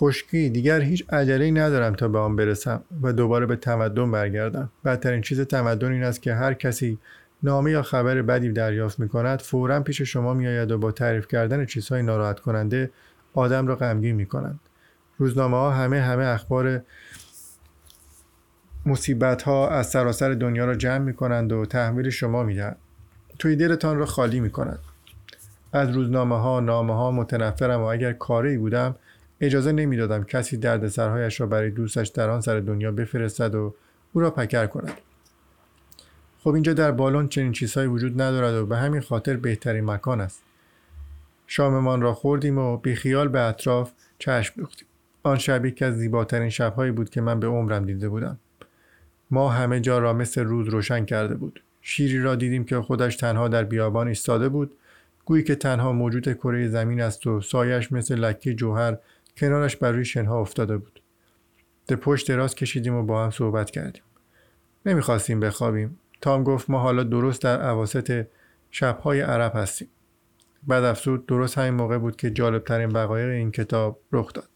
خشکی دیگر هیچ عجله ندارم تا به آن برسم و دوباره به تمدن برگردم. بدترین چیز تمدن این است که هر کسی نامه یا خبر بدی دریافت می کند فورا پیش شما می آید و با تعریف کردن چیزهای ناراحت کننده آدم را غمگین می کنند روزنامه ها همه همه اخبار مصیبت ها از سراسر دنیا را جمع می کنند و تحویل شما می دهند توی دلتان را خالی می کنند از روزنامه ها نامه ها متنفرم و اگر کاری بودم اجازه نمی‌دادم کسی دردسرهایش را برای دوستش در آن سر دنیا بفرستد و او را پکر کند. خب اینجا در بالون چنین چیزهایی وجود ندارد و به همین خاطر بهترین مکان است. شاممان را خوردیم و بیخیال به اطراف چشم دوختیم. آن شب یکی از زیباترین شبهایی بود که من به عمرم دیده بودم. ما همه جا را مثل روز روشن کرده بود. شیری را دیدیم که خودش تنها در بیابان ایستاده بود. گویی که تنها موجود کره زمین است و سایش مثل لکه جوهر کنارش بر روی شنها افتاده بود. به پشت دراز کشیدیم و با هم صحبت کردیم. نمی‌خواستیم بخوابیم. تام گفت ما حالا درست در عواست شبهای عرب هستیم. بعد افزود درست همین موقع بود که جالبترین وقایق این کتاب رخ داد.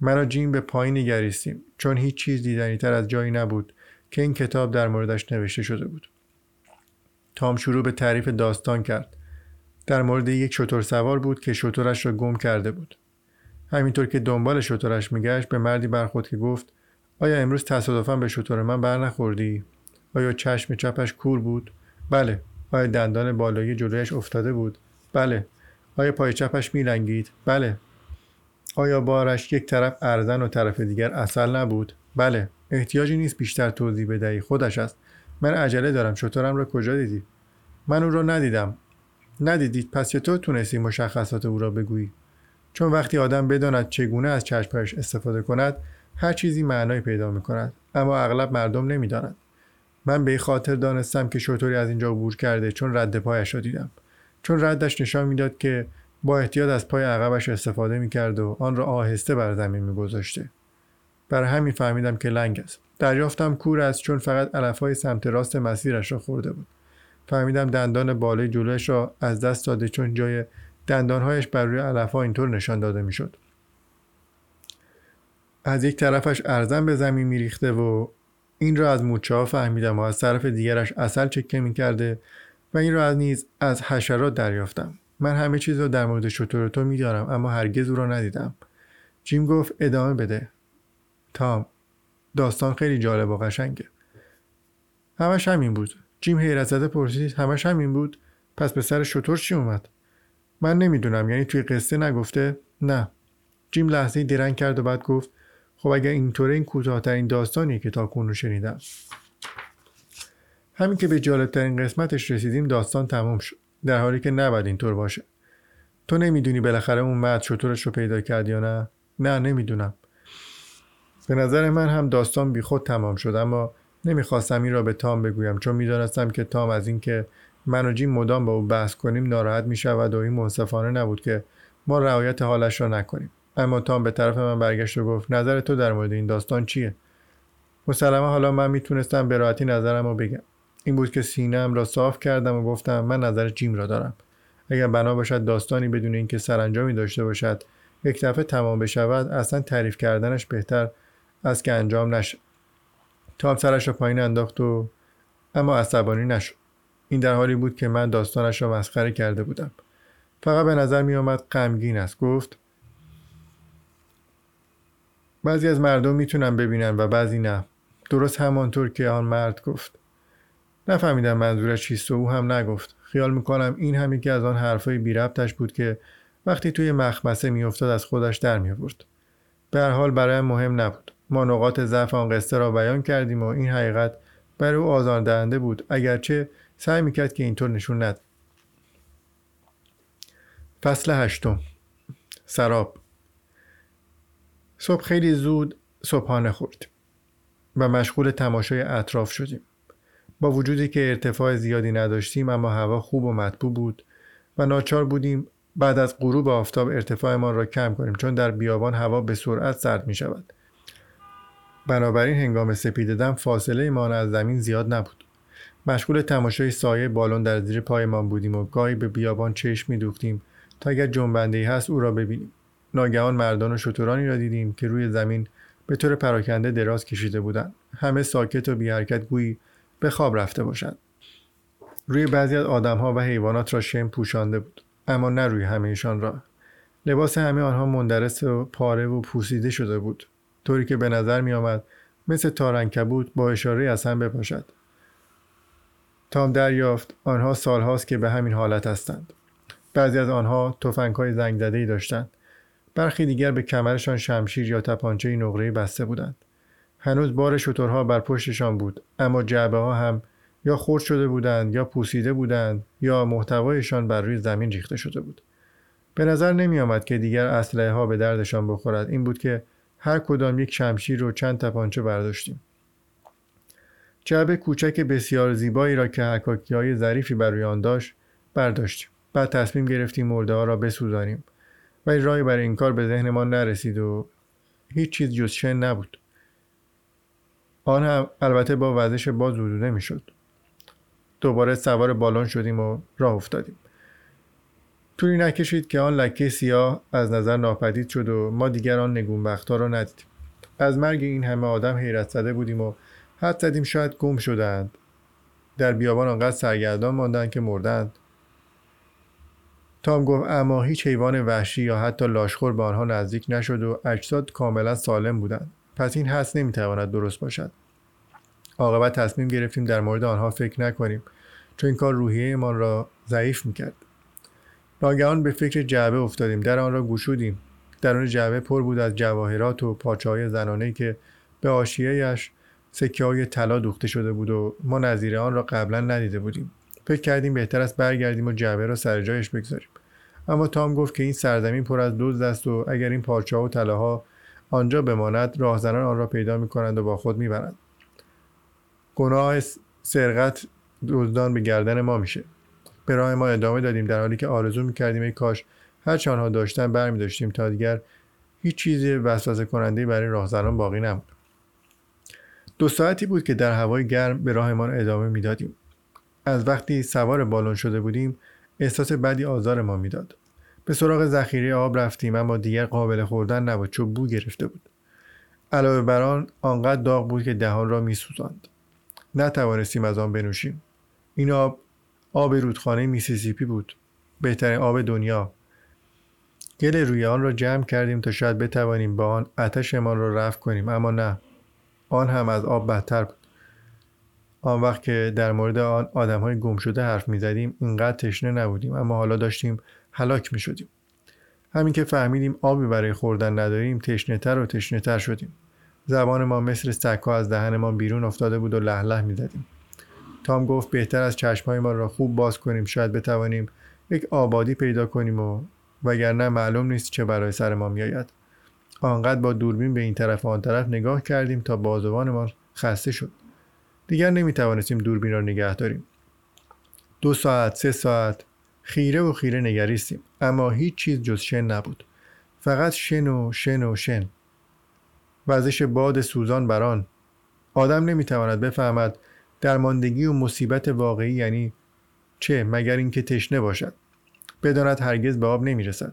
مرا جیم به پایین نگریستیم چون هیچ چیز دیدنی تر از جایی نبود که این کتاب در موردش نوشته شده بود. تام شروع به تعریف داستان کرد. در مورد یک شطور سوار بود که شطورش را گم کرده بود. همینطور که دنبال شطورش میگشت به مردی برخورد که گفت آیا امروز تصادفا به شطور من بر نخوردی؟ آیا چشم چپش کور بود؟ بله. آیا دندان بالایی جلویش افتاده بود؟ بله. آیا پای چپش میلنگید؟ بله. آیا بارش یک طرف ارزن و طرف دیگر اصل نبود؟ بله. احتیاجی نیست بیشتر توضیح بدهی. خودش است. من عجله دارم. شطورم را کجا دیدی؟ من او را ندیدم. ندیدید. پس چطور تونستی مشخصات او را بگویی؟ چون وقتی آدم بداند چگونه از چشمهایش استفاده کند هر چیزی معنای پیدا می کند اما اغلب مردم نمی‌دانند. من به خاطر دانستم که شطوری از اینجا عبور کرده چون رد پایش را دیدم. چون ردش نشان می‌داد که با احتیاط از پای عقبش استفاده می‌کرد و آن را آهسته بر زمین میگذاشته. برای همین فهمیدم که لنگ است. دریافتم کور است چون فقط علفهای سمت راست مسیرش را خورده بود. فهمیدم دندان بالای جلوش را از دست داده چون جای دندانهایش بر روی علفها اینطور نشان داده می‌شد. از یک طرفش ارزن به زمین میریخته و این را از موچه ها فهمیدم و از طرف دیگرش اصل چکه می‌کرده و این را از نیز از حشرات دریافتم. من همه چیز را در مورد شطور تو می‌دانم اما هرگز او را ندیدم. جیم گفت ادامه بده. تام داستان خیلی جالب و قشنگه. همش همین بود. جیم حیرت زده پرسید همش همین بود؟ پس به سر شطور چی اومد؟ من نمی‌دونم. یعنی توی قصه نگفته نه. جیم لحظه درنگ کرد و بعد گفت خب اگر اینطوره این کوتاهترین داستانی که تا کنون شنیدم. همین که به جالبترین قسمتش رسیدیم داستان تموم شد. در حالی که نباید اینطور باشه. تو نمی‌دونی بالاخره اون مرد شطورش رو پیدا کرد یا نه؟ نه نمی‌دونم. به نظر من هم داستان بیخود تمام شد اما نمی‌خواستم این را به تام بگویم چون می‌دانستم که تام از اینکه من و جیم مدام با او بحث کنیم ناراحت می شود و این منصفانه نبود که ما رعایت حالش را نکنیم. اما تام به طرف من برگشت و گفت نظر تو در مورد این داستان چیه؟ مسلما حالا من می‌تونستم به راحتی نظرم رو بگم. این بود که سینم را صاف کردم و گفتم من نظر جیم را دارم. اگر بنا باشد داستانی بدون اینکه سرانجامی داشته باشد یک دفعه تمام بشود اصلا تعریف کردنش بهتر از که انجام نشه. تام سرش را پایین انداخت و اما عصبانی نشد. این در حالی بود که من داستانش را مسخره کرده بودم. فقط به نظر می آمد غمگین است. گفت بعضی از مردم می‌تونن ببینن و بعضی نه. درست همانطور که آن مرد گفت. نفهمیدم منظورش چیست و او هم نگفت. خیال می‌کنم این هم یکی از آن حرفای بی ربطش بود که وقتی توی مخمسه میافتاد از خودش در میآورد به هر حال برای مهم نبود. ما نقاط ضعف آن قصه را بیان کردیم و این حقیقت برای او آزاردهنده بود. اگرچه سعی می‌کرد که اینطور نشون ند فصل هشتم سراب صبح خیلی زود صبحانه خوردیم و مشغول تماشای اطراف شدیم با وجودی که ارتفاع زیادی نداشتیم اما هوا خوب و مطبوع بود و ناچار بودیم بعد از غروب آفتاب ارتفاعمان را کم کنیم چون در بیابان هوا به سرعت سرد می شود. بنابراین هنگام سپیددم فاصله ما از زمین زیاد نبود. مشغول تماشای سایه بالون در زیر پایمان بودیم و گاهی به بیابان چشم می دوختیم تا اگر جنبنده هست او را ببینیم. ناگهان مردان و شترانی را دیدیم که روی زمین به طور پراکنده دراز کشیده بودند. همه ساکت و بی حرکت گویی به خواب رفته باشند. روی بعضی از آدمها و حیوانات را شم پوشانده بود اما نه روی همهشان را. لباس همه آنها مندرس و پاره و پوسیده شده بود طوری که به نظر می آمد مثل تارنکبود با اشاره از هم بپاشد. تام دریافت آنها سالهاست که به همین حالت هستند. بعضی از آنها های زنگ ای داشتند. برخی دیگر به کمرشان شمشیر یا تپانچه نقره بسته بودند. هنوز بار شترها بر پشتشان بود اما جعبه ها هم یا خرد شده بودند یا پوسیده بودند یا محتوایشان بر روی زمین ریخته شده بود. به نظر نمی آمد که دیگر اسلحه ها به دردشان بخورد. این بود که هر کدام یک شمشیر و چند تپانچه برداشتیم. جعبه کوچک بسیار زیبایی را که حکاکی های ظریفی بر روی آن داشت برداشتیم بعد تصمیم گرفتیم مرده ها را بسوزانیم. ولی راهی برای این کار به ذهن ما نرسید و هیچ چیز جز شن نبود. آن هم البته با وزش باز وجوده می‌شد دوباره سوار بالون شدیم و راه افتادیم. طولی نکشید که آن لکه سیاه از نظر ناپدید شد و ما دیگر آن نگونبختها را ندیدیم. از مرگ این همه آدم حیرت زده بودیم و حد زدیم شاید گم شدند. در بیابان آنقدر سرگردان ماندند که مردند. تام گفت اما هیچ حیوان وحشی یا حتی لاشخور به آنها نزدیک نشد و اجساد کاملا سالم بودند. پس این حس نمی‌تواند درست باشد. عاقبت تصمیم گرفتیم در مورد آنها فکر نکنیم چون این کار روحیهمان را ضعیف می‌کرد. ناگهان به فکر جعبه افتادیم. در آن را گشودیم. درون جعبه پر بود از جواهرات و پاچه های زنانه که به آشیهش سکه های طلا دوخته شده بود و ما نظیر آن را قبلا ندیده بودیم. فکر کردیم بهتر است برگردیم و جعبه را سر جایش بگذاریم. اما تام گفت که این سرزمین پر از دزد است و اگر این پارچه و طلاها آنجا بماند راهزنان آن را پیدا می کنند و با خود می‌برند. گناه سرقت دزدان به گردن ما میشه. به راه ما ادامه دادیم در حالی که آرزو می‌کردیم ای کاش هر آنها داشتن برمی داشتیم تا دیگر هیچ چیزی وسوسه کننده برای راهزنان باقی نبود دو ساعتی بود که در هوای گرم به راهمان ادامه می‌دادیم. از وقتی سوار بالون شده بودیم احساس بدی آزار ما می‌داد. به سراغ ذخیره آب رفتیم اما دیگر قابل خوردن نبود چون بو گرفته بود. علاوه بر آن آنقدر داغ بود که دهان را میسوزاند. نتوانستیم از آن بنوشیم. این آب آب رودخانه میسیسیپی بود. بهترین آب دنیا. گل روی آن را جمع کردیم تا شاید بتوانیم با آن آتشمان را رفع کنیم اما نه. آن هم از آب بدتر بود. آن وقت که در مورد آن آدم های گم شده حرف می زدیم اینقدر تشنه نبودیم اما حالا داشتیم هلاک می شدیم همین که فهمیدیم آبی برای خوردن نداریم تشنه تر و تشنه تر شدیم. زبان ما مثل سکا از دهن ما بیرون افتاده بود و لح می زدیم تام گفت بهتر از چشمهای ما را خوب باز کنیم شاید بتوانیم یک آبادی پیدا کنیم و وگرنه معلوم نیست چه برای سر ما میآید. آنقدر با دوربین به این طرف و آن طرف نگاه کردیم تا بازوان ما خسته شد. دیگر نمی توانستیم دوربین را نگه داریم. دو ساعت سه ساعت خیره و خیره نگریستیم. اما هیچ چیز جز شن نبود. فقط شن و شن و شن. وزش باد سوزان بران آدم نمی‌تواند بفهمد درماندگی و مصیبت واقعی یعنی چه مگر اینکه تشنه باشد. بداند هرگز به آب نمی‌رسد.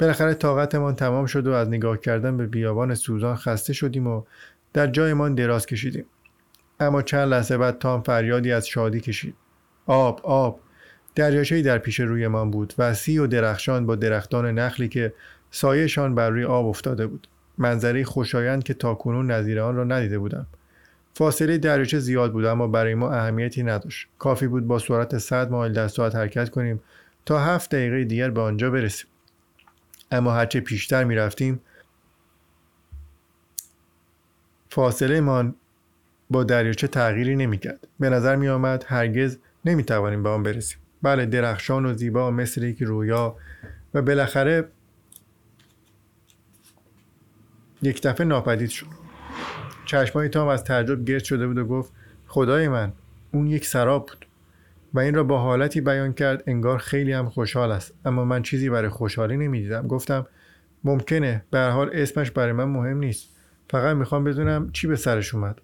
بالاخره طاقتمان تمام شد و از نگاه کردن به بیابان سوزان خسته شدیم و در جایمان دراز کشیدیم. اما چند لحظه بعد تام فریادی از شادی کشید. آب آب. دریاچهای در پیش رویمان بود وسیع و درخشان با درختان نخلی که سایهشان بر روی آب افتاده بود. منظره خوشایند که تاکنون نظیر آن را ندیده بودم. فاصله دریاچه زیاد بود اما برای ما اهمیتی نداشت. کافی بود با سرعت 100 مایل در ساعت حرکت کنیم تا هفت دقیقه دیگر به آنجا برسیم. اما هرچه پیشتر می رفتیم فاصله ما با دریاچه تغییری نمی‌کرد. به نظر می آمد هرگز نمی توانیم به آن برسیم. بله درخشان و زیبا مثل یک رویا و بالاخره یک دفعه ناپدید شد. چشمای تام از تعجب گرد شده بود و گفت خدای من اون یک سراب بود. و این را با حالتی بیان کرد انگار خیلی هم خوشحال است. اما من چیزی برای خوشحالی نمی‌دیدم. گفتم ممکنه. به حال اسمش برای من مهم نیست. فقط می‌خوام بدونم چی به سرش اومد.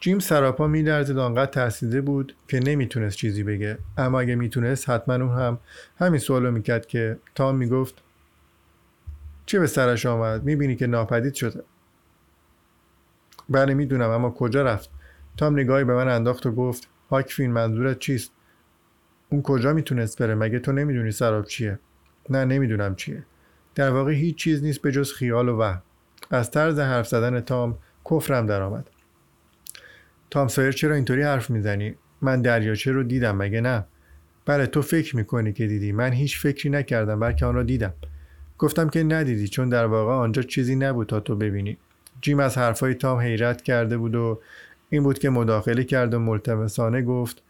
جیم سراپا میلرزید آنقدر ترسیده بود که نمی‌تونست چیزی بگه. اما اگه می‌تونست حتما اون هم همین سوالو می‌کرد که تام می‌گفت چه به سرش آمد؟ می‌بینی که ناپدید شده. بله می‌دونم اما کجا رفت؟ تام نگاهی به من انداخت و گفت هاکفین منظورت چیست؟ اون کجا می‌تونست بره؟ مگه تو نمی‌دونی سراب چیه؟ نه نمی‌دونم چیه. در واقع هیچ چیز نیست به جز خیال و وهم. از طرز حرف زدن تام کفرم درآمد. تام سایر چرا اینطوری حرف می‌زنی؟ من دریاچه رو دیدم مگه نه؟ بله تو فکر می‌کنی که دیدی. من هیچ فکری نکردم بلکه آن را دیدم. گفتم که ندیدی چون در واقع آنجا چیزی نبود تا تو ببینی. جیم از حرفای تام حیرت کرده بود و این بود که مداخله کرد و ملتمسانه گفت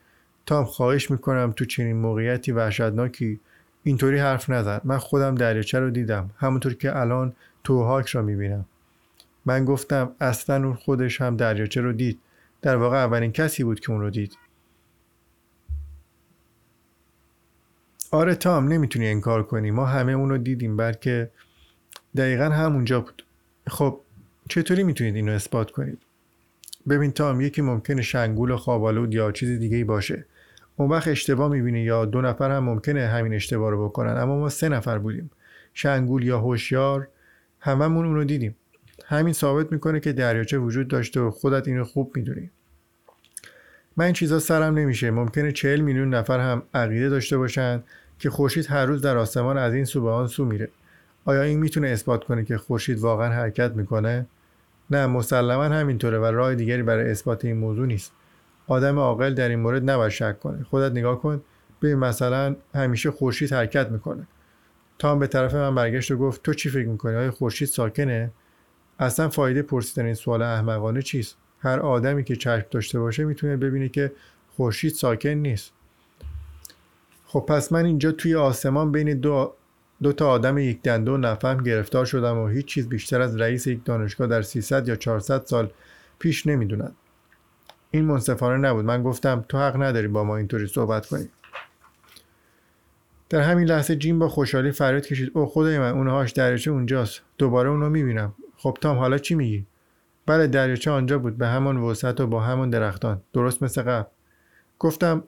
تام خواهش می‌کنم تو چنین موقعیتی وحشتناکی اینطوری حرف نزن. من خودم دریاچه رو دیدم. همونطور که الان تو هاک را می‌بینم. من گفتم اصلا اون خودش هم دریاچه رو دید. در واقع اولین کسی بود که اون رو دید. آره تام نمی‌تونی انکار کنی. ما همه اون رو دیدیم بلکه دقیقا همونجا بود. خب چطوری می‌تونید اینو اثبات کنید؟ ببین تام یکی ممکنه شنگول خوابالود یا چیز دیگه ای باشه. اون وقت اشتباه می‌بینی یا دو نفر هم ممکنه همین اشتباه رو بکنن. اما ما سه نفر بودیم. شنگول یا هوشیار هممون اون رو دیدیم. همین ثابت می‌کنه که دریاچه وجود داشته و خودت اینو خوب می‌دونی. من این چیزا سرم نمیشه. ممکنه چهل میلیون نفر هم عقیده داشته باشن که خورشید هر روز در آسمان از این سو به آن سو میره. آیا این می‌تونه اثبات کنه که خورشید واقعا حرکت می‌کنه؟ نه مسلما همینطوره و راه دیگری برای اثبات این موضوع نیست. آدم عاقل در این مورد نباید شک کنه. خودت نگاه کن ببین مثلا همیشه خورشید حرکت می‌کنه. تام به طرف من برگشت و گفت تو چی فکر می‌کنی؟ آیا خورشید ساکنه؟ اصلا فایده پرسیدن این سوال احمقانه چیست؟ هر آدمی که چشم داشته باشه می‌تونه ببینه که خورشید ساکن نیست. خب پس من اینجا توی آسمان بین دو دو تا آدم یک دنده و نفهم گرفتار شدم و هیچ چیز بیشتر از رئیس یک دانشگاه در 300 یا 400 سال پیش نمی‌دونن این منصفانه نبود. من گفتم تو حق نداری با ما اینطوری صحبت کنی. در همین لحظه جیم با خوشحالی فریاد کشید. او خدای من اونهاش دریاچه اونجاست. دوباره اونو می‌بینم. خب تام حالا چی میگی؟ بله دریاچه آنجا بود به همان وسعت و با همان درختان. درست مثل قبل. گفتم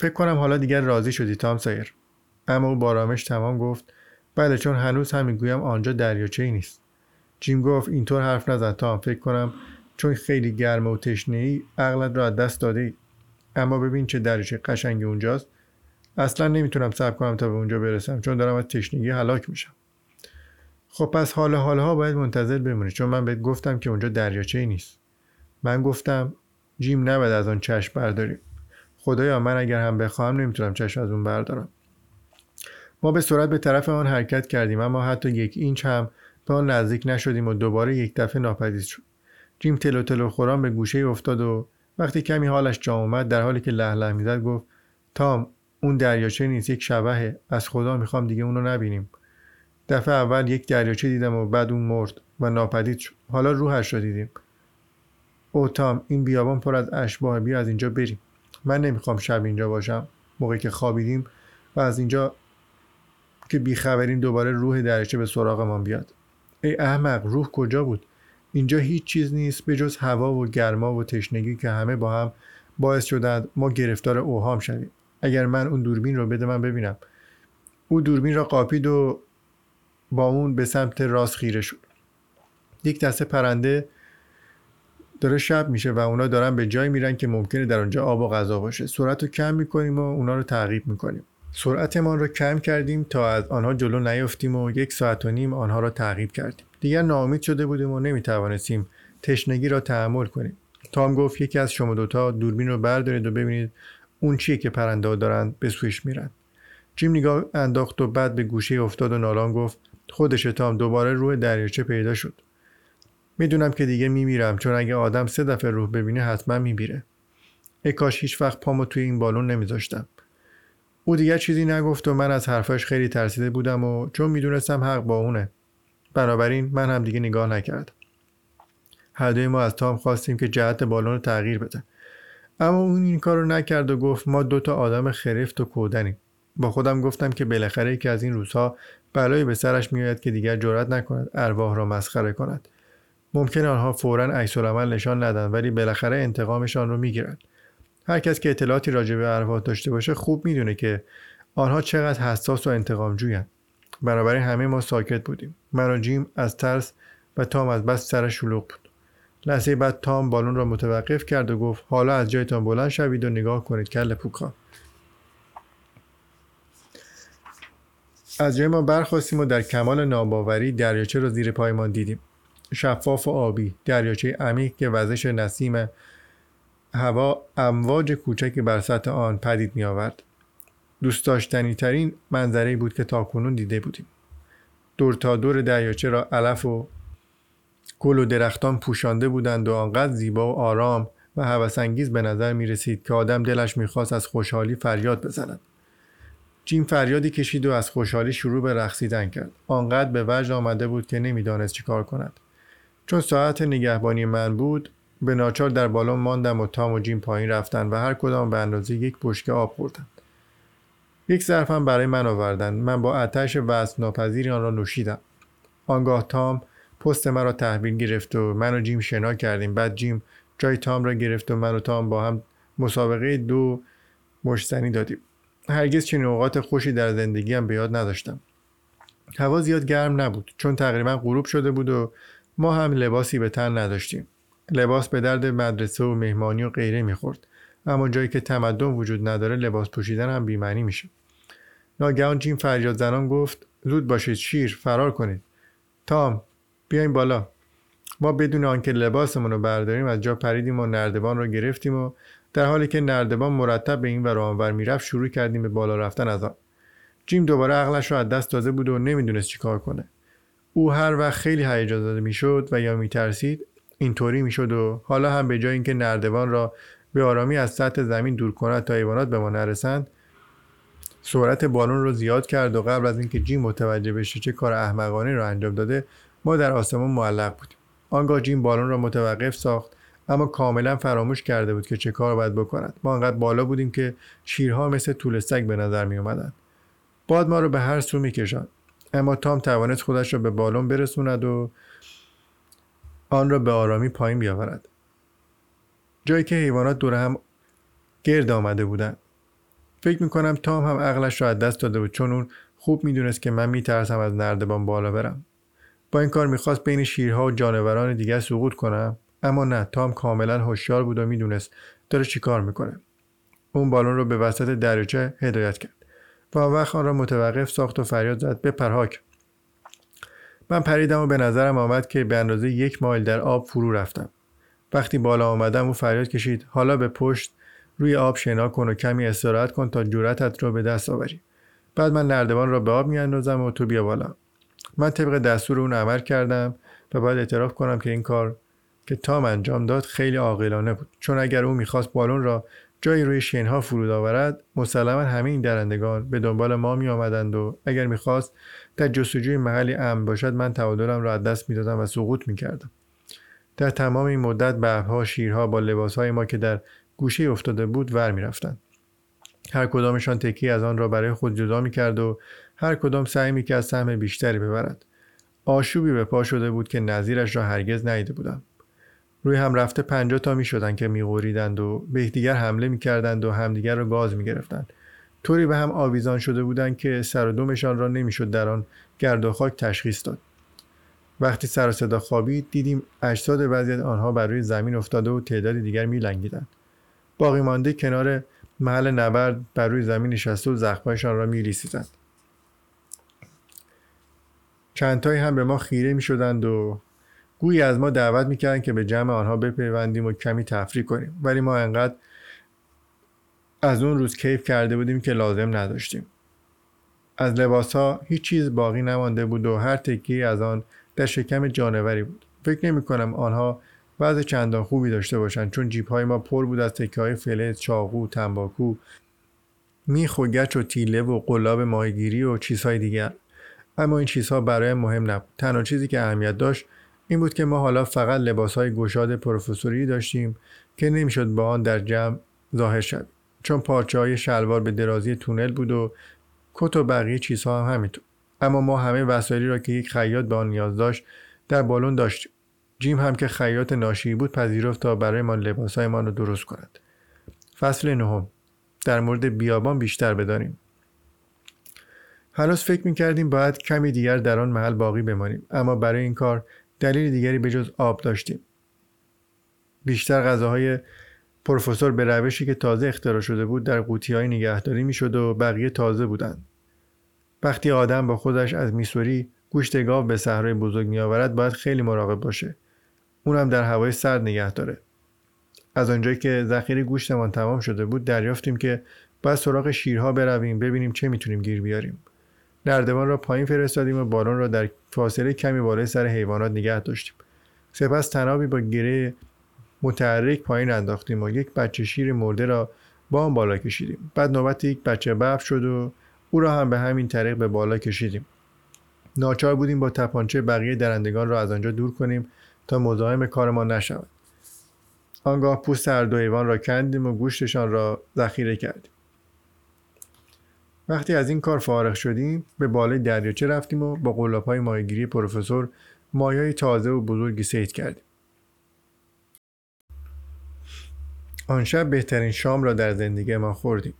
فکر کنم حالا دیگر راضی شدی تام سایر اما او بارامش تمام گفت بله چون هنوز هم می‌گویم آنجا دریاچه ای نیست. جیم گفت اینطور حرف نزن تام فکر کنم چون خیلی گرمه و تشنه ای عقلت را از دست داده ای. اما ببین چه دریاچه قشنگی اونجاست. اصلا نمی‌تونم صبر کنم تا به اونجا برسم چون دارم از تشنگی هلاک میشم. خب پس حال حالها باید منتظر بمونی چون من بهت گفتم که اونجا دریاچه ای نیست. من گفتم جیم نباید از آن چشم برداریم. خدایا من اگر هم بخواهم نمی‌تونم چشم از اون بردارم. ما به سرعت به طرف آن حرکت کردیم اما حتی یک اینچ هم به آن نزدیک نشدیم و دوباره یک دفعه ناپدید شد. جیم تلو تلو خوران به گوشه افتاد و وقتی کمی حالش جا اومد در حالی که له له می‌زد گفت تام اون دریاچه نیست یک شبهه. از خدا می‌خوام دیگه اونو نبینیم. دفعه اول یک دریاچه دیدم و بعد اون مرد و ناپدید شد. حالا روحش رو دیدیم. او تام این بیابان پر از اشباه بیا از اینجا بریم. من نمی‌خوام شب اینجا باشم موقعی که خوابیدیم و از اینجا که بیخبریم دوباره روح دریاچه به سراغمان بیاد. ای احمق روح کجا بود؟ اینجا هیچ چیز نیست به جز هوا و گرما و تشنگی که همه با هم باعث شدند ما گرفتار اوهام شویم. اگر من اون دوربین رو بده من ببینم. او دوربین را قاپید و با اون به سمت راست خیره شد. یک دسته پرنده داره شب میشه و اونا دارن به جای میرن که ممکنه در اونجا آب و غذا باشه. سرعت رو کم می‌کنیم و اونا رو تعقیب می‌کنیم. سرعتمان رو کم کردیم تا از آنها جلو نیفتیم و یک ساعت و نیم آنها را تعقیب کردیم. دیگر ناامید شده بودیم و نمی‌توانستیم تشنگی را تحمل کنیم. تام گفت یکی از شما دوتا دوربین رو بردارید و ببینید اون چیه که پرنده دارن به سویش میرن. جیم نگاه انداخت و بعد به گوشه افتاد و نالان گفت خودش تام دوباره روح دریاچه پیدا شد. می‌دونم که دیگه میمیرم چون اگه آدم سه دفعه روح ببینه حتما میمیره. ای کاش هیچ وقت پامو توی این بالون نمیذاشتم. او دیگر چیزی نگفت و من از حرفش خیلی ترسیده بودم و چون می‌دونستم حق با اونه. بنابراین من هم دیگه نگاه نکردم هر دوی ما از تام خواستیم که جهت بالون رو تغییر بده. اما اون این کار رو نکرد و گفت ما دوتا آدم خرفت و کودنیم. با خودم گفتم که بالاخره یکی از این روزها بلایی به سرش میآید که دیگر جرأت نکند ارواح را مسخره کند. ممکن آنها فورا عکس نشان ندن ولی بالاخره انتقامشان رو می‌گیرند. هر کس که اطلاعاتی راجع به ارواح داشته باشه خوب می‌دونه که آنها چقدر حساس و انتقام جویند بنابراین همه ما ساکت بودیم. من جیم از ترس و تام از بس سر شلوغ بود. لحظه بعد تام بالون را متوقف کرد و گفت حالا از جایتان بلند شوید و نگاه کنید کل پوکا از جای ما برخواستیم و در کمال ناباوری دریاچه را زیر پایمان دیدیم. شفاف و آبی دریاچه عمیق که وزش نسیم هوا امواج کوچکی بر سطح آن پدید می آورد. دوست داشتنی ترین منظره بود که تاکنون دیده بودیم. دور تا دور دریاچه را علف و گل و درختان پوشانده بودند و آنقدر زیبا و آرام و هوسانگیز به نظر می رسید که آدم دلش می‌خواست از خوشحالی فریاد بزند. جیم فریادی کشید و از خوشحالی شروع به رقصیدن کرد. آنقدر به وجد آمده بود که نمی‌دانست چیکار کند. چون ساعت نگهبانی من بود به ناچار در بالون ماندم و تام و جیم پایین رفتن و هر کدام به اندازه یک بشکه آب خوردند یک ظرفم برای من آوردند من با آتش وزن ناپذیری آن را نوشیدم. آنگاه تام پست مرا تحویل گرفت و من و جیم شنا کردیم. بعد جیم جای تام را گرفت و من و تام با هم مسابقه دو مشتنی دادیم. هرگز چنین اوقات خوشی در زندگیم به یاد نداشتم. هوا زیاد گرم نبود چون تقریبا غروب شده بود و ما هم لباسی به تن نداشتیم. لباس به درد مدرسه و مهمانی و غیره می‌خورد. اما جایی که تمدن وجود نداره لباس پوشیدن هم بیمعنی میشه. ناگهان جیم فریاد زنان گفت زود باشید شیر فرار کنید. تام بیاین بالا. ما بدون آنکه لباسمون رو برداریم از جا پریدیم و نردبان رو گرفتیم و در حالی که نردبان مرتب به این ور آنور می‌رفت شروع کردیم به بالا رفتن از آن. جیم دوباره عقلش رو از دست داده بود و نمی‌دونست چیکار کنه. او هر وقت خیلی هیجان زده می‌شد و یا میترسید اینطوری می‌شد و حالا هم به جای اینکه نردبان را به آرامی از سطح زمین دور کند تا حیوانات به ما نرسند سرعت بالون رو زیاد کرد و قبل از اینکه جیم متوجه بشه چه کار احمقانه را انجام داده ما در آسمان معلق بودیم آنگاه جیم بالون را متوقف ساخت اما کاملا فراموش کرده بود که چه کار باید بکند ما انقدر بالا بودیم که شیرها مثل طول سگ به نظر می اومدن. باد ما رو به هر سو میکشاند اما تام توانست خودش را به بالون برسوند و آن را به آرامی پایین بیاورد. جایی که حیوانات دور هم گرد آمده بودند. فکر می‌کنم تام هم عقلش را از دست داده بود چون اون خوب می‌دونست که من میترسم از نردبان بالا برم. با این کار می‌خواست بین شیرها و جانوران دیگر سقوط کنم اما نه تام کاملا هوشیار بود و می‌دونست داره چیکار می‌کنه. اون بالون رو به وسط دریاچه هدایت کرد و وقت آن را متوقف ساخت و فریاد زد بپر من پریدم و به نظرم آمد که به اندازه یک مایل در آب فرو رفتم. وقتی بالا آمدم او فریاد کشید حالا به پشت روی آب شنا کن و کمی استراحت کن تا جورتت را به دست آوری. بعد من نردبان را به آب میاندازم و تو بیا بالا. من طبق دستور اون عمل کردم و باید اعتراف کنم که این کار که تام انجام داد خیلی عاقلانه بود. چون اگر او می‌خواست بالون را جایی روی شنها فرود آورد مسلما همه این درندگان به دنبال ما می آمدند و اگر می‌خواست در جستجوی محلی امن باشد من تعادلم را از دست می‌دادم و سقوط می‌کردم. در تمام این مدت ببرها شیرها با لباسهای ما که در گوشه افتاده بود ور می‌رفتند. هر کدامشان تکی از آن را برای خود جدا می‌کرد و هر کدام سعی می‌کرد سهم بیشتری ببرد. آشوبی به پا شده بود که نظیرش را هرگز ندیده بودم. روی هم رفته پنجاه تا می شدن که میغوریدند و به یکدیگر حمله می‌کردند و همدیگر را گاز می‌گرفتند. طوری به هم آویزان شده بودند که سر و دومشان را نمی‌شد در آن گرد و خاک تشخیص داد. وقتی سر و صدا خوابید دیدیم اجساد بعضی آنها بر روی زمین افتاده و تعدادی دیگر میلنگیدند. باقی مانده کنار محل نبرد بر روی زمین نشسته و زخمهایشان را میریسیدند چندتایی هم به ما خیره می شدند و گویی از ما دعوت می‌کردن که به جمع آنها بپیوندیم و کمی تفریح کنیم. ولی ما انقدر از اون روز کیف کرده بودیم که لازم نداشتیم. از لباس ها هیچ چیز باقی نمانده بود و هر تکی از آن در شکم جانوری بود. فکر نمی کنم آنها وضع چندان خوبی داشته باشند چون جیب های ما پر بود از تکه های فلز چاقو تنباکو میخ و گچ و تیله و قلاب ماهیگیری و چیزهای دیگر. اما این چیزها برای مهم نبود. تنها چیزی که اهمیت داشت این بود که ما حالا فقط لباس های گشاد پروفسوری داشتیم که نمی‌شد با آن در جمع ظاهر شد چون پارچه های شلوار به درازی تونل بود و کت و بقیه چیزها هم همینطور. اما ما همه وسایلی را که یک خیاط به آن نیاز داشت در بالون داشتیم. جیم هم که خیاط ناشی بود پذیرفت تا برای ما را درست کند. فصل نهم. در مورد بیابان بیشتر بدانیم. هنوز فکر می‌کردیم باید کمی دیگر در آن محل باقی بمانیم. اما برای این کار دلیل دیگری به جز آب داشتیم. بیشتر غذاهای پروفسور به روشی که تازه اختراع شده بود در قوطی های نگهداری می‌شد و بقیه تازه بودند. وقتی آدم با خودش از میسوری گوشت گاو به صحرای بزرگ میآورد باید خیلی مراقب باشه. اونم در هوای سرد نگه داره. از آنجایی که ذخیره گوشتمان تمام شده بود دریافتیم که باید سراغ شیرها برویم ببینیم چه می‌تونیم گیر بیاریم. نردبان را پایین فرستادیم و بالون را در فاصله کمی بالای سر حیوانات نگه داشتیم. سپس تنابی با گره متحرک پایین انداختیم و یک بچه شیر مرده را با آن بالا کشیدیم. بعد نوبت یک بچه بف شد و او را هم به همین طریق به بالا کشیدیم. ناچار بودیم با تپانچه بقیه درندگان را از آنجا دور کنیم تا مزاحم کارمان نشود. آنگاه پوست هر دو حیوان را کندیم و گوشتشان را ذخیره کردیم. وقتی از این کار فارغ شدیم به بالای دریاچه رفتیم و با قلاب های ماهیگیری پروفسور مایای تازه و بزرگی سید کردیم. آن شب بهترین شام را در زندگی ما خوردیم.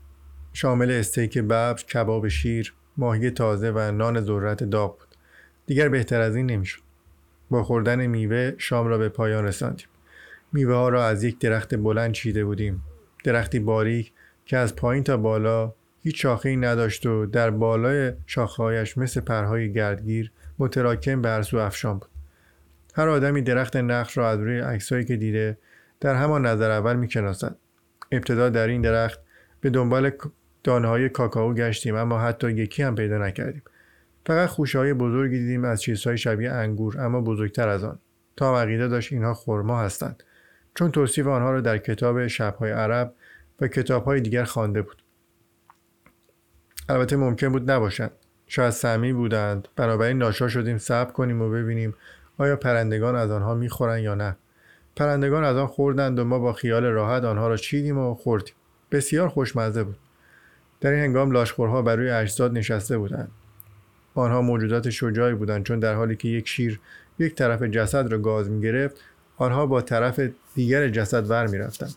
شامل استیک ببر کباب شیر ماهی تازه و نان ذرت داغ بود. دیگر بهتر از این نمی‌شد. با خوردن میوه شام را به پایان رساندیم. میوه ها را از یک درخت بلند چیده بودیم. درختی باریک که از پایین تا بالا هیچ شاخه نداشت و در بالای شاخهایش مثل پرهای گردگیر متراکم به افشان بود. هر آدمی درخت نخل را از روی عکسهایی که دیده در همان نظر اول می‌شناسد. ابتدا در این درخت به دنبال دانه های کاکائو گشتیم اما حتی یکی هم پیدا نکردیم. فقط خوشه های بزرگی دیدیم از چیزهای شبیه انگور اما بزرگتر از آن. تا عقیده داشت اینها خرما هستند. چون توصیف آنها را در کتاب شبهای عرب و کتابهای دیگر خوانده بود. البته ممکن بود نباشند شاید سمی بودند. بنابراین ناشا شدیم صبر کنیم و ببینیم آیا پرندگان از آنها می‌خورند یا نه. پرندگان از آن خوردند و ما با خیال راحت آنها را چیدیم و خوردیم. بسیار خوشمزه بود. در این هنگام لاشخورها بر روی اجساد نشسته بودند. آنها موجودات شجاعی بودند چون در حالی که یک شیر یک طرف جسد را گاز می گرفت آنها با طرف دیگر جسد ور می رفتند.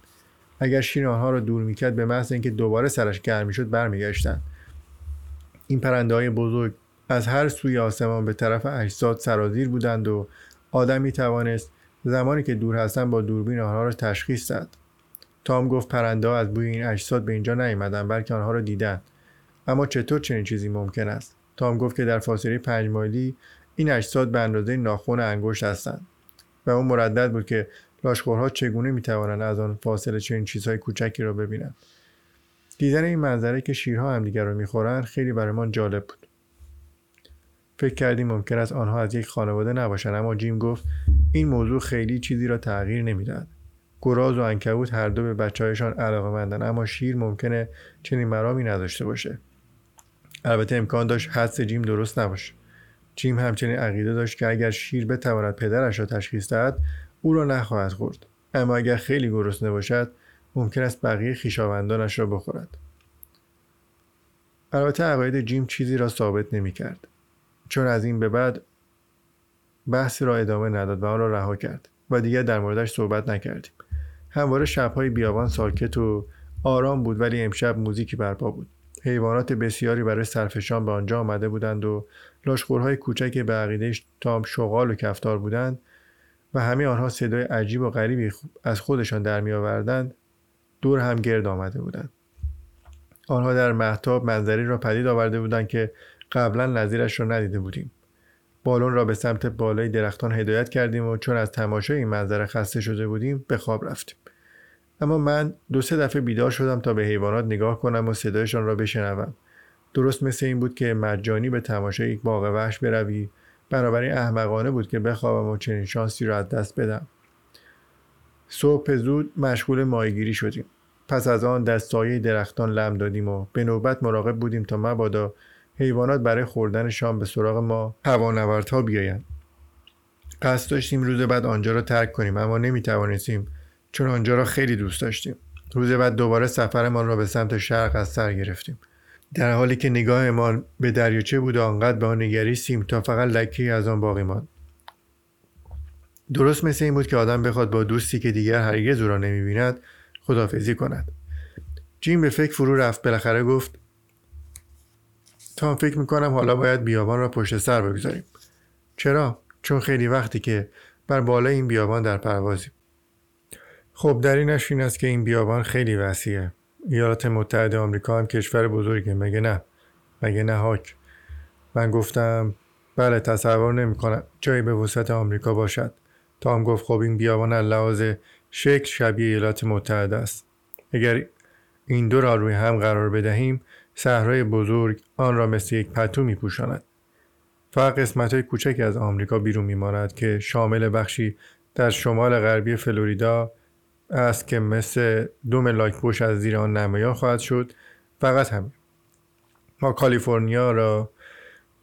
اگر شیر آنها را دور می‌کرد به محض اینکه دوباره سرش گرم می‌شد برمیگشتند. این پرنده های بزرگ از هر سوی آسمان به طرف اجساد سرازیر بودند و آدم می توانست زمانی که دور هستند با دوربین آنها را تشخیص داد تام گفت پرنده از بوی این اجساد به اینجا نیامدند بلکه آنها را دیدند. اما چطور چنین چیزی ممکن است؟ تام گفت که در فاصله پنج مایلی این اجساد به اندازه ناخن انگشت هستند و اون مردد بود که لاشخورها چگونه می‌توانند از آن فاصله چنین چیزهای کوچکی را ببینند. دیدن این منظره که شیرها همدیگر را می‌خورند خیلی برایمان جالب بود. فکر کردیم ممکن است آنها از یک خانواده نباشند اما جیم گفت این موضوع خیلی چیزی را تغییر نمی‌دهد. گراز و انکبوت هر دو به بچه هایشان علاقه مندن اما شیر ممکنه چنین مرامی نداشته باشه. البته امکان داشت حدس جیم درست نباشه. جیم همچنین عقیده داشت که اگر شیر بتواند پدرش را تشخیص دهد او را نخواهد خورد. اما اگر خیلی گرسنه باشد ممکن است بقیه خویشاوندانش را بخورد. البته عقاید جیم چیزی را ثابت نمی کرد چون از این به بعد بحثی را ادامه نداد و آن را رها کرد و دیگر در موردش صحبت نکردیم. همواره شبهای بیابان ساکت و آرام بود ولی امشب موزیکی برپا بود. حیوانات بسیاری برای سرفشان به آنجا آمده بودند و لاشخورهای کوچک به عقیده تام شغال و کفتار بودند و همه آنها صدای عجیب و غریبی از خودشان در می آوردند دور هم گرد آمده بودند. آنها در محتاب منظری را پدید آورده بودند که قبلا نظیرش را ندیده بودیم. بالون را به سمت بالای درختان هدایت کردیم و چون از تماشای این منظره خسته شده بودیم به خواب رفتیم. اما من دو سه دفعه بیدار شدم تا به حیوانات نگاه کنم و صدایشان را بشنوم. درست مثل این بود که مجانی به تماشای یک باغ وحش بروی. بنابراین احمقانه بود که بخوابم و چنین شانسی را از دست بدم. صبح زود مشغول ماهیگیری شدیم. پس از آن دست سایه درختان لم دادیم و به نوبت مراقب بودیم تا مبادا حیوانات برای خوردن شام به سراغ ما هوانوردها بیایند. قصد داشتیم روز بعد آنجا را ترک کنیم اما نمی توانستیم چون آنجا را خیلی دوست داشتیم. روز بعد دوباره سفرمان را به سمت شرق از سر گرفتیم. در حالی که نگاهمان به دریاچه بود آنقدر به آن نگریستیم تا فقط لکی از آن باقی ماند. درست مثل این بود که آدم بخواد با دوستی که دیگر هرگز او را نمی‌بیند خدافزی کند. جیم به فکر فرو رفت. بالاخره گفت تام فکر می‌کنم حالا باید بیابان را پشت سر بگذاریم. چرا؟ چون خیلی وقتی که بر بالای این بیابان در پروازیم. خب دلیلش این است که این بیابان خیلی وسیعه. ایالات متحده آمریکا هم کشور بزرگه. مگه نه؟ مگه نه هاک من گفتم بله تصور نمی‌کنم جایی به وسط آمریکا باشد. تام گفت خب این بیابان لحاظ شکل شبیه ایالات متحده است. اگر این دو را روی هم قرار بدهیم صحرای بزرگ آن را مثل یک پتو می پوشاند. فقط قسمت های کوچکی از آمریکا بیرون میماند که شامل بخشی در شمال غربی فلوریدا است که مثل دو ملاک پوش از زیر آن نمایان خواهد شد. فقط همین. ما کالیفرنیا را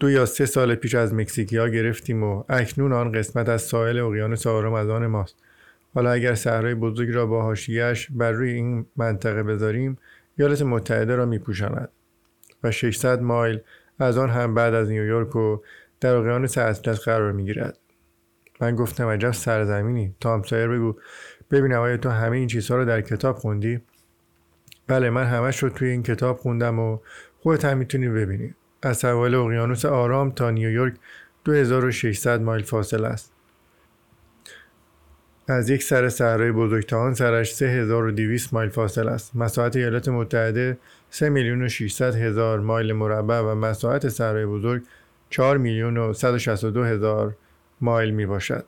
دو یا سه سال پیش از مکزیکیا گرفتیم و اکنون آن قسمت از ساحل اقیانوس آرام از آن ماست. حالا اگر صحرای بزرگ را با حاشیهاش بر روی این منطقه بذاریم ایالات متحده را میپوشاند و 600 مایل از آن هم بعد از نیویورک و در اقیانوس اطلس قرار می‌گیرد. من گفتم عجب سرزمینی. تام سایر بگو. ببینم آیا تو همه این چیزها رو در کتاب خوندی؟ بله من همش رو توی این کتاب خوندم و خودت هم می‌تونی ببینی. از سواحل اقیانوس آرام تا نیویورک 2600 مایل فاصله است از یک سر صحرای بزرگ تا آن سرش 3200 مایل فاصله است. مساحت ایالات متحده 3 میلیون و 600 هزار مایل مربع و مساحت صحرای بزرگ 4 میلیون و 162 هزار مایل می باشد.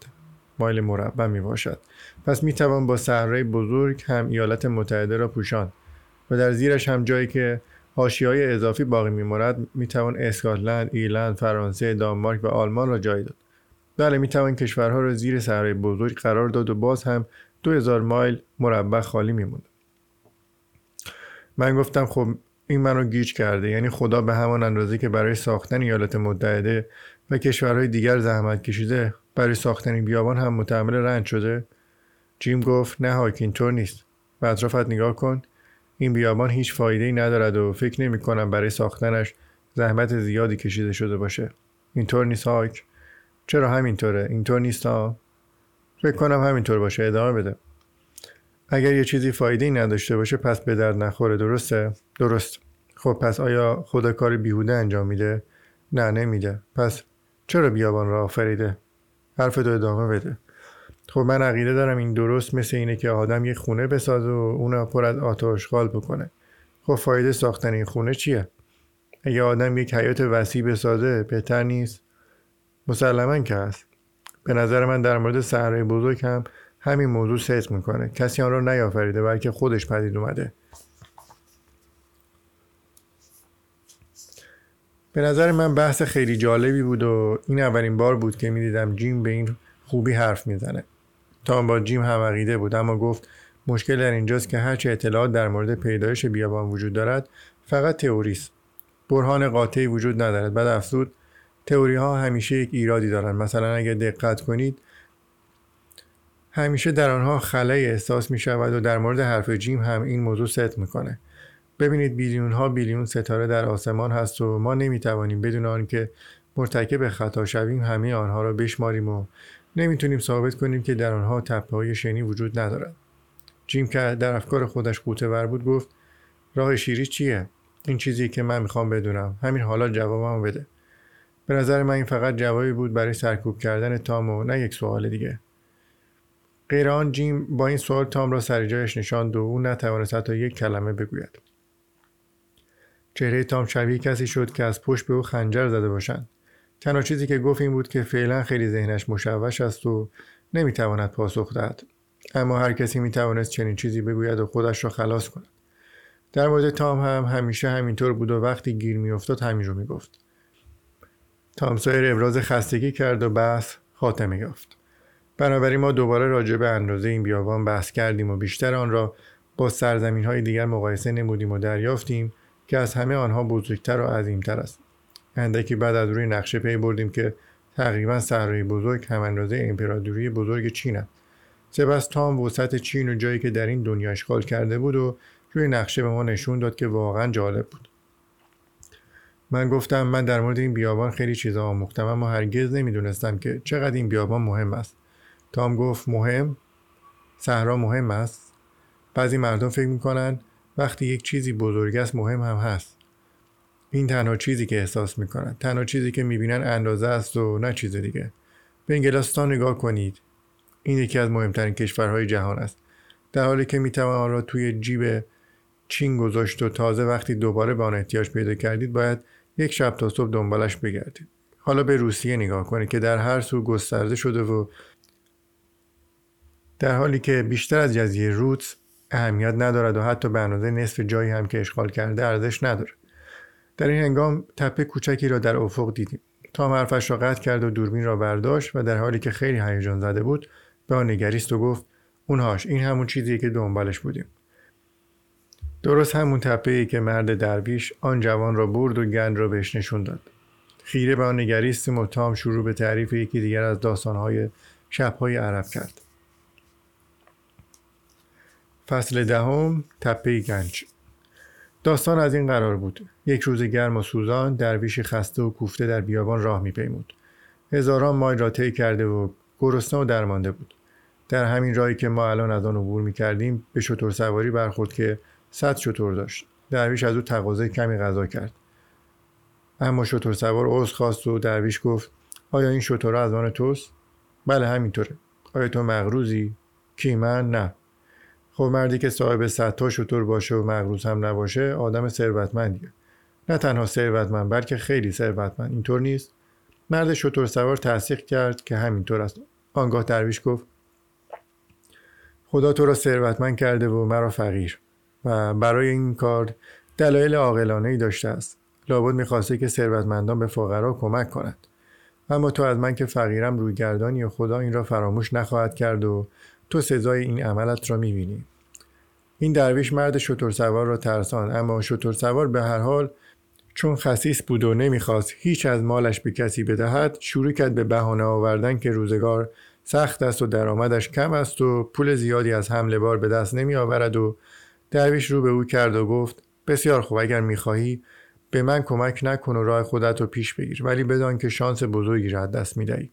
مایل مربع می باشد. پس می توان با صحرای بزرگ هم ایالات متحده را پوشان و در زیرش هم جایی که های اضافی باقی میماند. می‌توان اسکاتلند، ایرلند، فرانسه، دانمارک و آلمان را جای داد. بله می توان کشورها را زیر صحرای بزرگ قرار داد و باز هم 2000 مایل مربع خالی میموند. من گفتم خب این منو گیج کرده. یعنی خدا به همان اندازه که برای ساختن ایالات متحده و کشورهای دیگر زحمت کشیده برای ساختن این بیابان هم متحمل رنج شده؟ جیم گفت نه هاک اینطور نیست. و اطرافت نگاه کن. این بیابان هیچ فایده ای ندارد و فکر نمی کنم برای ساختنش زحمت زیادی کشیده شده باشه. اینطور نیست هاک چرا همینطوره؟ اینطور نیست ها فکر کنم همینطور باشه. ادامه بده. اگر یه چیزی فایده ای نداشته باشه پس به درد نخوره. درسته؟ درست. خب پس آیا خدا کار بیهوده انجام میده؟ نه نمیده. پس چرا بیابان را آفریده؟ حرف تو ادامه بده. خب من عقیده دارم این درست مثل اینه که آدم یه خونه بسازه و اون پر از آت و بکنه. خب فایده ساختن این خونه چیه؟ اگه آدم یک حیات وسیع بسازه بهتر نیست. مسلما که هست. به نظر من در مورد صحرای بزرگ هم همین موضوع صدق می‌کنه. کسی آن را نیافریده بلکه خودش پدید اومده. به نظر من بحث خیلی جالبی بود و این اولین بار بود که می‌دیدم جیم به این خوبی حرف می‌زنه. تا با جیم هم عقیده بود اما گفت مشکل در اینجاست که هرچه اطلاعات در مورد پیدایش بیابان وجود دارد فقط تئوریست برهان قاطعی وجود ندارد. بعد افزود تئوری ها همیشه یک ایرادی دارند. مثلا اگر دقت کنید همیشه در آنها خلای احساس می شود و در مورد حرف جیم هم این موضوع ست می‌کنه. ببینید بیلیون ها بیلیون ستاره در آسمان هست و ما نمی توانیم بدون آنکه مرتکب خطا شویم همه آنها را بشماریم و نمی‌تونیم ثابت کنیم که در آنها تپه های شنی وجود ندارد. جیم که در افکار خودش قوطه ور بود گفت راه شیری چیه؟ این چیزی که من می‌خوام بدونم. همین حالا جوابمو بده. به نظر من این فقط جوابی بود برای سرکوب کردن تام و نه یک سوال دیگه. غیر آن جیم با این سوال تام را سر جایش نشاند و او نتوانست حتی یک کلمه بگوید. چهره تام شبیه کسی شد که از پشت به او خنجر زده باشند. تنها چیزی که گفت این بود که فعلا خیلی ذهنش مشوش است و نمی‌تواند پاسخ دهد. اما هر کسی می‌توانست چنین چیزی بگوید و خودش را خلاص کند. در مورد تام هم همیشه همینطور بود و وقتی گیر میافتاد همین رو می‌گفت. تام سایر ابراز خستگی کرد و بحث خاتمه یافت. بنابراین ما دوباره راجع به اندازه این بیابان بحث کردیم و بیشتر آن را با سرزمین های دیگر مقایسه نمودیم و دریافتیم که از همه آنها بزرگتر و عظیمتر است. اندکی بعد از روی نقشه پی بردیم که تقریبا صحرای بزرگ هم اندازه امپراتوری بزرگ چین است. سپس تام وسط چین و جایی که در این دنیا اشغال کرده بود و روی نقشه به ما نشون داد که واقعا جالب بود. من گفتم من در مورد این بیابان خیلی چیزا آموختم اما هرگز نمی‌دونستم که چقدر این بیابان مهم است. تام گفت مهم؟ صحرا مهم است؟ بعضی مردم فکر می‌کنن وقتی یک چیزی بزرگ است مهم هم هست. این تنها چیزی که احساس می‌کنند تنها چیزی که می‌بینن اندازه است و نه چیز دیگه. به انگلستان نگاه کنید. این یکی از مهمترین کشورهای جهان است. در حالی که می‌توان آن را توی جیب چین گذاشت و تازه وقتی دوباره به آن احتیاج پیدا کردید باید یک شب تا صبح دنبالش بگردید. حالا به روسیه نگاه کنید که در هر سو گسترده شده و در حالی که بیشتر از جزیره روتس اهمیت ندارد و حتی به اندازه نصف جایی هم که اشغال کرده ارزش نداره در این هنگام تپه کوچکی را در افق دیدیم. تام حرفش را قطع کرد و دوربین را برداشت و در حالی که خیلی هیجان زده بود به آن نگریست و گفت اونهاش این همون چیزی که دنبالش بودیم. درست همون تپه ای که مرد درویش آن جوان را برد و گند را بهش نشون داد. خیره به آن نگریستیم و تام شروع به تعریف یکی دیگر از داستانهای شبهای عرب کرد. فصل دهم تپه گنج. داستان از این قرار بود. یک روز گرم و سوزان درویشی خسته و کوفته در بیابان راه میپیمود. هزاران مایل را طی کرده و گرسنه و درمانده بود. در همین راهی که ما الان از آن عبور می‌کردیم به شطور سواری برخورد که صد شطور داشت. درویش از او تقاضای کمی غذا کرد. اما شطور سوار عذر خواست و درویش گفت آیا این شطورها از آن توست؟ بله همینطوره. آیا تو مغروزی؟ کی من؟ نه. خب مردی که صاحب صدتا شطور باشه و مغروز هم نباشه آدم ثروتمندیه. نه تنها ثروتمند بلکه خیلی ثروتمند. اینطور نیست. مرد شطور سوار تصدیق کرد که همینطور است. آنگاه درویش گفت خدا تو را ثروتمند کرده و مرا فقیر. و برای این کار دلایل عاقلانه ای داشته است. لابد می‌خواسته که ثروتمندان به فقرا کمک کنند اما تو از من که فقیرم روی گردانی و خدا این را فراموش نخواهد کرد و تو سزای این عملت را می‌بینی. این درویش مرد شطور سوار را ترسان اما شطور سوار به هر حال چون خسیس بود و نمی‌خواست هیچ از مالش به کسی بدهد شروع کرد به بهانه آوردن که روزگار سخت است و درآمدش کم است و پول زیادی از حمله بار به دست نمی آورد و درویش رو به او کرد و گفت بسیار خوب اگر می‌خواهی به من کمک نکن و راه خودت رو پیش بگیر ولی بدان که شانس بزرگی را دست می‌دهی.